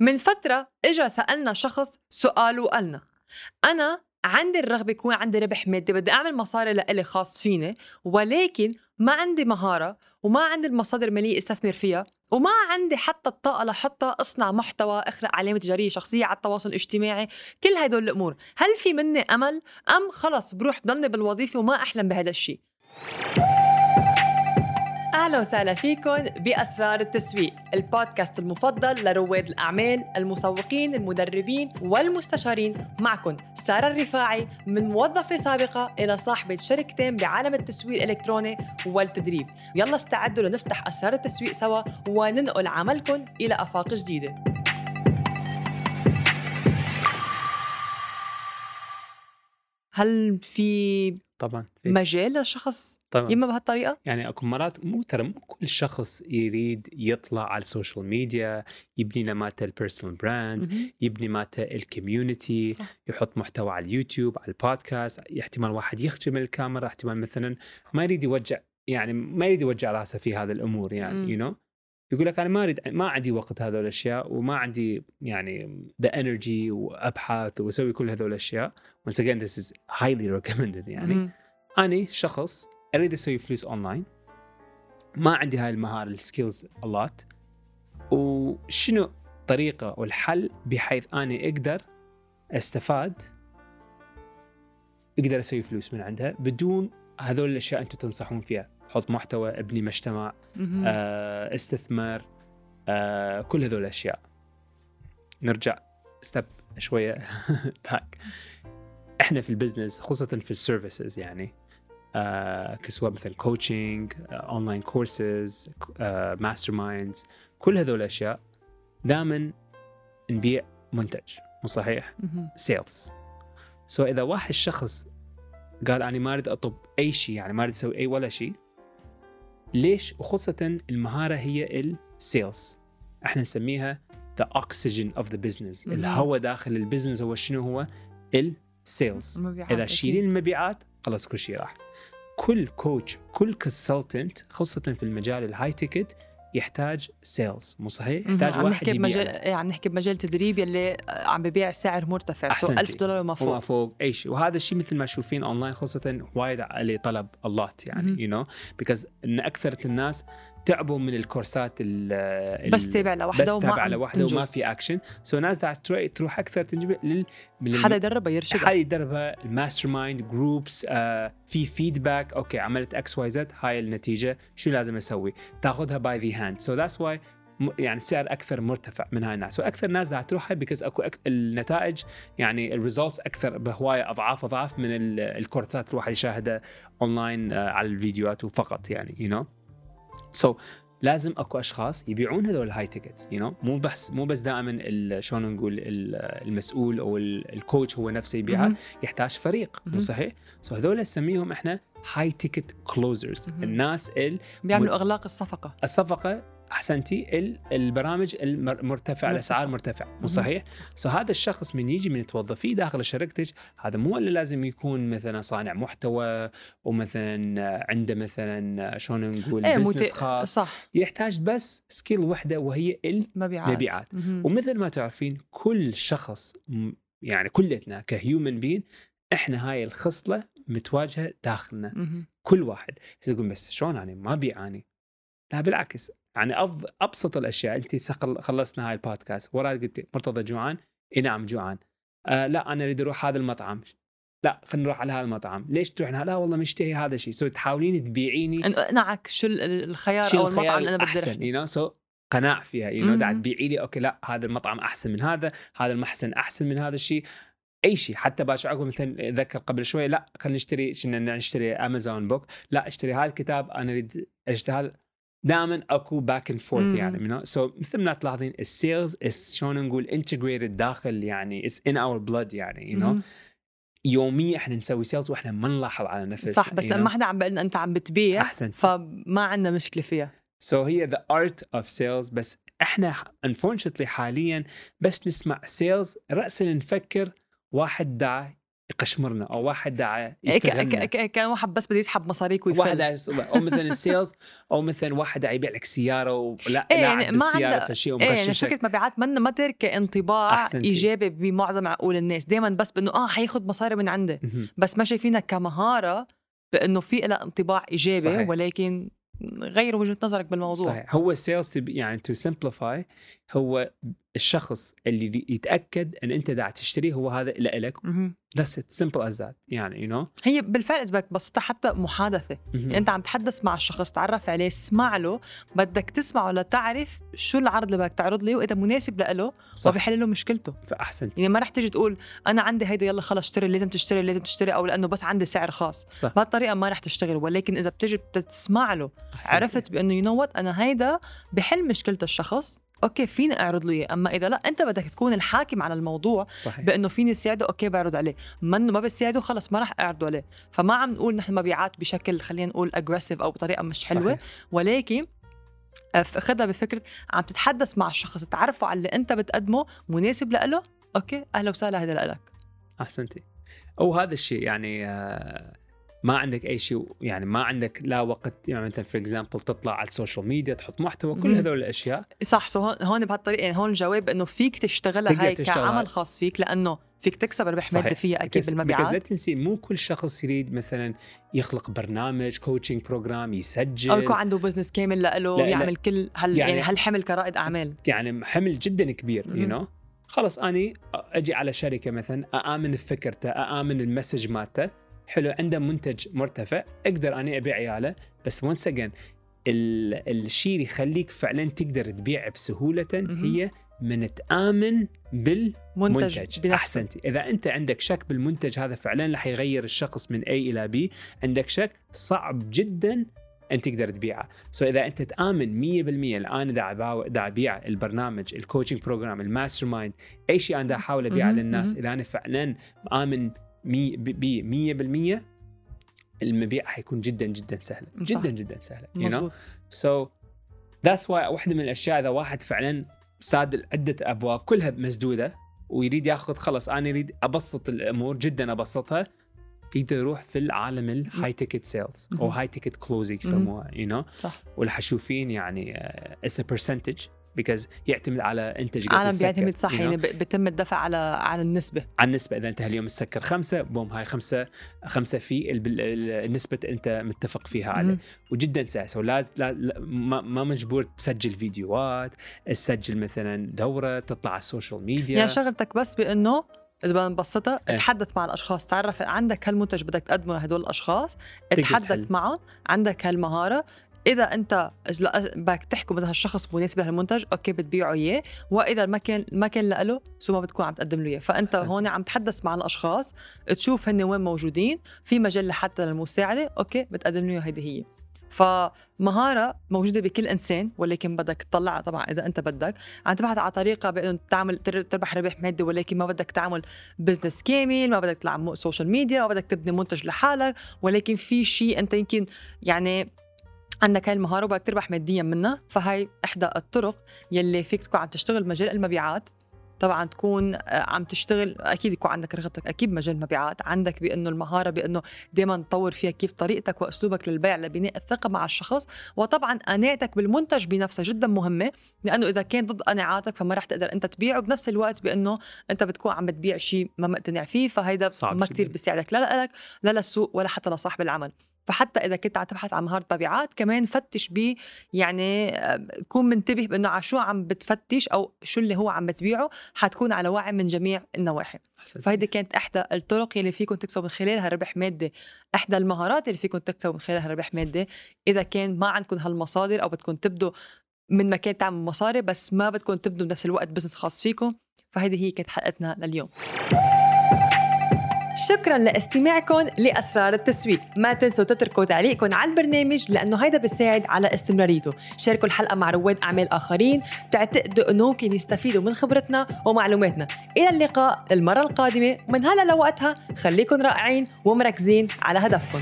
من فترة إجا سألنا شخص سؤال وقالنا أنا عندي الرغبة يكون عندي ربح مادي بدي أعمل مصاري لإلي خاص فيني ولكن ما عندي مهارة وما عندي المصادر المالية أستثمر فيها وما عندي حتى الطاقة لحتى أصنع محتوى أخلق علامة تجارية شخصية على التواصل الاجتماعي كل هدول الأمور هل في مني أمل؟ أم خلص بروح بضلني بالوظيفة وما أحلم بهذا الشيء؟ أهلا وسهلا فيكم بأسرار التسويق، البودكاست المفضل لرواد الأعمال، المسوقين، المدربين والمستشارين، معكم سارة الرفاعي من موظفة سابقة إلى صاحبة شركتين بعالم التسويق الإلكتروني والتدريب، يلا استعدوا لنفتح أسرار التسويق سوا وننقل عملكم إلى أفاق جديدة. هل في طبعا في. مجال لشخص طبعا يما بهالطريقة؟ يعني أكو مرات مو ترى مو كل شخص يريد يطلع على السوشيال ميديا يبني مالته ال personal brand. يبني مالته ال community. يحط محتوى على اليوتيوب على البودكاست احتمال واحد يخجل من الكاميرا احتمال مثلا ما يريد يوجع يعني ما يريد يوجع راسه في هذه الأمور يعني مم. you you know? يقول لك أنا ما أريد ما عندي وقت هذول الأشياء وما عندي يعني the energy وابحث وأسوي كل هذول الأشياء once again this is highly recommended يعني مهم. أنا شخص أريد أسوي فلوس أونلاين. ما عندي هاي المهارة ال skills اللات وشنو طريقة والحل بحيث أنا أقدر أستفاد؟ أقدر أسوي فلوس من عندها بدون هذول الأشياء أنتم تنصحون فيها. حط محتوى أبني مجتمع. آه، استثمار آه، كل هذول الأشياء. نرجع step شوية back إحنا في ال business خصوصا في ال services يعني. آه كسواء مثل coaching online courses masterminds كل هذول الأشياء دائما نبيع منتج مو صحيح. sales so إذا واحد شخص قال أنا ما أريد اطب أي شيء يعني ما أريد أسوي أي ولا شيء ليش؟ وخاصة المهارة هي ال sales إحنا نسميها the oxygen of the business. الهواء داخل ال business هو شنو هو؟ ال sales إذا. شيلين المبيعات خلاص كل شيء راح. كل coach كل consultant خاصة في المجال ال high ticket يحتاج sales مو صحيح؟ يحتاج عم واحد نحكي بمجال. إيه، عم نحكي بمجال تدريب يلي عم ببيع سعر مرتفع so أحسنتي. 1000 دولار وما وما فوق فوق أي شيء وهذا الشيء مثل ما تشوفين اونلاين خاصة وايد عليه طلب a lot مهم. يعني you know because إن أكثر الناس تعبوا من ال courseات ال بس تابع لوحده بس تابع لوحده وما. في action so الناس دا تروح, أكثر تنجب لل من حدا يدربها يرشدها حدا يدربها. ال mastermind groups آه في feedback okay عملت X Y Z هاي النتيجة. شو لازم أسوي؟ تاخذها by the hand so that's why يعني السعر أكثر مرتفع من هاي الناس. وأكثر ناس دا تروحها because أكو أك... النتائج يعني ال results أكثر بهواية أضعاف أضعاف من ال- ال courseات الواحد يشاهدها اونلاين آه على الفيديوهات وفقط يعني you know so لازم اكو اشخاص يبيعون هذول ال high tickets you know مو بس مو بس دائما شلون نقول ال- المسؤول أو ال- الكوتش هو نفسه يبيعها. يحتاج فريق. مو صحيح؟ so هذول نسميهم إحنا high ticket closers. الناس ال- بيعملوا أغلاق الصفقة الصفقة أحسنتي ال- البرامج المرتفعه الأسعار مرتفعه مو. صحيح؟ so هذا الشخص من يجي من توظفيه داخل شركتك هذا مو اللي لازم يكون مثلا صانع محتوى ومثلا عنده مثلا شلون نقول إيه business. خاص صح يحتاج بس skill وحدة وهي ال مبيعات. ومثل ما تعرفين كل شخص يعني كلتنا ك human being إحنا هاي الخصلة متواجهة داخلنا. كل واحد تقول بس شلون أنا ما بيعاني لا بالعكس يعني أبسط الأشياء. انت خلصنا هاي البودكاست ورا قلت مرتضى جوعان؟ إي نعم جوعان. آه لا أنا أريد أروح هذا المطعم. لا خلينا نروح على هذا المطعم. ليش تروحين لا والله مشتهي هذا الشيء. so تحاولين تبيعيني. أقنعك شو ال- الخيار شيء أو المطعم اللي أنا بدي احسن you know so قناع فيها you know. دا تبيعي لي. okay لا هذا المطعم أحسن من هذا. هذا المحسن أحسن من هذا الشيء. أي شيء حتى باش عقب مثلا ذكر قبل شوي لا خلينا نشتري شنو نشتري Amazon book لا اشتري هذا الكتاب. أنا أريد أشتري هذا. دائما أكو back and. forth يعني so مثل ما تلاحظين ال sales شلون نقول integrated داخل يعني it's in our blood يعني you know مهم. يوميا إحنا نسوي sales وإحنا ما نلاحظ على نفسنا صح بس you لما know. ما حدا عم أنت عم بتبيع أحسن فما عندنا مشكلة فيها so so هي the art of sales بس إحنا unfortunately حاليا بس نسمع sales راسا نفكر واحد دا يقشمرنا أو واحد داعي إيه، يستغلنا. كان واحد بس بده يسحب مصاريك واحد ويفل داعي أو مثلا ال sales أو مثلا واحد يبيع لك سيارة ولا إيه، لاعب يعني ما بالسيارة عنده- فشيء يعني ومغششك فكرة مبيعات ما ما ترك انطباع. إيجابي بمعظم عقول الناس. دائما بس بإنه آه حياخذ مصاري من عندي. بس ما شايفينها كمهارة بإنه في لها انطباع إيجابي صحيح. ولكن غير وجهة نظرك بالموضوع. صحيح. هو ال sales يعني to simplify هو الشخص اللي يتأكد إن أنت داعي تشتري هو هذا لك مهم. That's it. Simple as that. يعني you know? هي بالفعل إذا بدك بسطها حتى محادثة. يعني أنت عم تحدث مع الشخص تعرف عليه اسمع له بدك تسمعه لتعرف شو العرض اللي بدك تعرض له وإذا مناسب له صح. وبحل له مشكلته. فأحسنت. يعني ما رح تيجي تقول أنا عندي هيدا يلا خلص اشتري لازم تشتري لازم تشتري أو لأنه بس عندي سعر خاص. صح. بهالطريقة ما رح تشتغل. ولكن إذا بتجي بتسمع له. عرفت بأنه you know what أنا هيدا بحل مشكلة الشخص. okay فيني أعرض له إياه؟ أما إذا لأ أنت بدك تكون الحاكم على الموضوع صحيح. بأنه فيني ساعده okay بعرض عليه. ما إنه ما بساعده خلص ما راح اعرضه عليه. فما عم نقول نحن مبيعات بشكل خلينا نقول aggressive أو بطريقة مش حلوة. صحيح. ولكن أف- خدها بفكرة عم تتحدث مع الشخص تعرفه على اللي أنت بتقدمه مناسب له okay أهلا وسهلا هذا لك أحسنتي. أو هذا الشيء يعني آه، ما عندك أي شيء يعني ما عندك لا وقت يعني مثلا في example تطلع على السوشيال ميديا تحط محتوى كل. هذول الأشياء صح so هون بهالطريقة يعني هون الجواب إنه فيك تشتغلها هاي تشتغل كعمل. خاص فيك لأنه فيك تكسب ربح. مادي فيها أكيد because لا بالمبيعات تنسي مو كل شخص يريد مثلا يخلق برنامج coaching program يسجل أو يكون عنده بزنس كامل له لا، ويعمل كل هال يعني, يعني- هالحمل كرائد أعمال يعني حمل جدا كبير you مهم. know خلص اني أجي على شركة مثلا أآمن بفكرته أآمن ال message مالته حلو عنده منتج مرتفع أقدر اني أبيع عياله. بس once again الشيء اللي يخليك فعلا تقدر تبيع بسهولة. هي من تآمن بالمنتج. احسنتي إذا أنت عندك شك بالمنتج هذا فعلا رح يغير الشخص من A إلى B. عندك شك؟ صعب جدا أن تقدر تبيعه. so so إذا أنت تآمن 100% الآن دا أبيع البرنامج ال coaching program ال mastermind أي شيء أنا دا أحاول أبيعه للناس. إذا أنا فعلا آمن ب 100% المبيع حيكون جدا جدا سهل. جدا جدا سهله you know? so that's why واحدة من الأشياء إذا واحد فعلا ساد عدة أبواب كلها مسدودة ويريد ياخذ خلص أنا اريد أبسط الأمور جدا أبسطها يقدر يروح في العالم ال high ticket sales أو. high ticket closing يسموها you know صح واللي حتشوفين يعني it's a percentage because يعتمد على انت قد ما عم تسكر، بيعتمد صح you know. يعني بيتم الدفع على على النسبة عن النسبة إذا أنت هاليوم تسكر خمسة boom هاي خمسة خمسة في ال- بال- ال- النسبة أنت متفق فيها عليه. وجدا سهل so لا, لا, لا ما, ما مجبور تسجل فيديوهات تسجل مثلا دورة تطلع على السوشيال ميديا يعني شغلتك بس بإنه إذا بدنا نبسطها إيه. تحدث مع الأشخاص تعرف عندك هالمنتج بدك تقدمه لهدول الأشخاص تقدر تحدث تحل. معهم عندك هالمهارة إذا أنت بدك تحكوا مثلا هالشخص مناسب لهالمنتج okay بتبيعه إياه. وإذا ما كان ما كان له so ما بتكون عم تقدم له إياه. فأنت أحسنت. هون عم تحدث مع الأشخاص تشوف هن وين موجودين. في مجال لحتى للمساعدة okay بتقدم له هيدي هي. فمهارة موجودة بكل إنسان ولكن بدك تطلعها طبعا إذا أنت بدك. عم تبحث على طريقة بأنه تعمل تر- تربح ربح مادي ولكن ما بدك تعمل بزنس كامل ما بدك تلعب سوشيال ميديا ما بدك تبني منتج لحالك. ولكن في شيء أنت يمكن يعني عندك هاي المهارة وبدك تربح ماديا منها فهاي إحدى الطرق يلي فيك تكون عم تشتغل مجال المبيعات. طبعا تكون آه، عم تشتغل أكيد يكون عندك رغبتك أكيد مجال مبيعات عندك بأنه المهارة بأنه دائما تطور فيها كيف طريقتك وأسلوبك للبيع لبناء الثقة مع الشخص. وطبعا قناعتك بالمنتج بنفسها جدا مهمة لأنه إذا كان ضد قناعاتك فما رح تقدر أنت تبيعه. بنفس الوقت بأنه أنت بتكون عم بتبيع شيء ما مقتنع فيه فهيدا ما. كثير بيساعدك لا لك لا للسوق ولا حتى لصاحب العمل. فحتى إذا كنت عم تبحث عن مهارة مبيعات كمان فتش ب يعني آه، كون منتبه بإنه على شو عم بتفتش أو شو اللي هو عم بتبيعه حتكون على وعي من جميع النواحي. فهيدي كانت إحدى الطرق اللي فيكم تكسبوا من خلالها ربح مادي. إحدى المهارات اللي فيكم تكسبوا من خلالها ربح مادي. إذا كان ما عندكم هالمصادر أو بدكم تبدوا من مكان تعملوا مصاري بس ما بدكم تبدوا بنفس الوقت بزنس خاص فيكم. فهيدي هي كانت حلقتنا لليوم. شكرا لاستماعكم لأسرار التسويق. ما تنسوا تتركوا تعليقكم على البرنامج لأنه هيدا بيساعد على استمراريته. شاركوا الحلقة مع رواد أعمال آخرين بتعتقدوا إنه ممكن يستفيدوا من خبرتنا ومعلوماتنا. إلى اللقاء المرة القادمة. ومن هلا لوقتها خليكن رائعين ومركزين على هدفكم.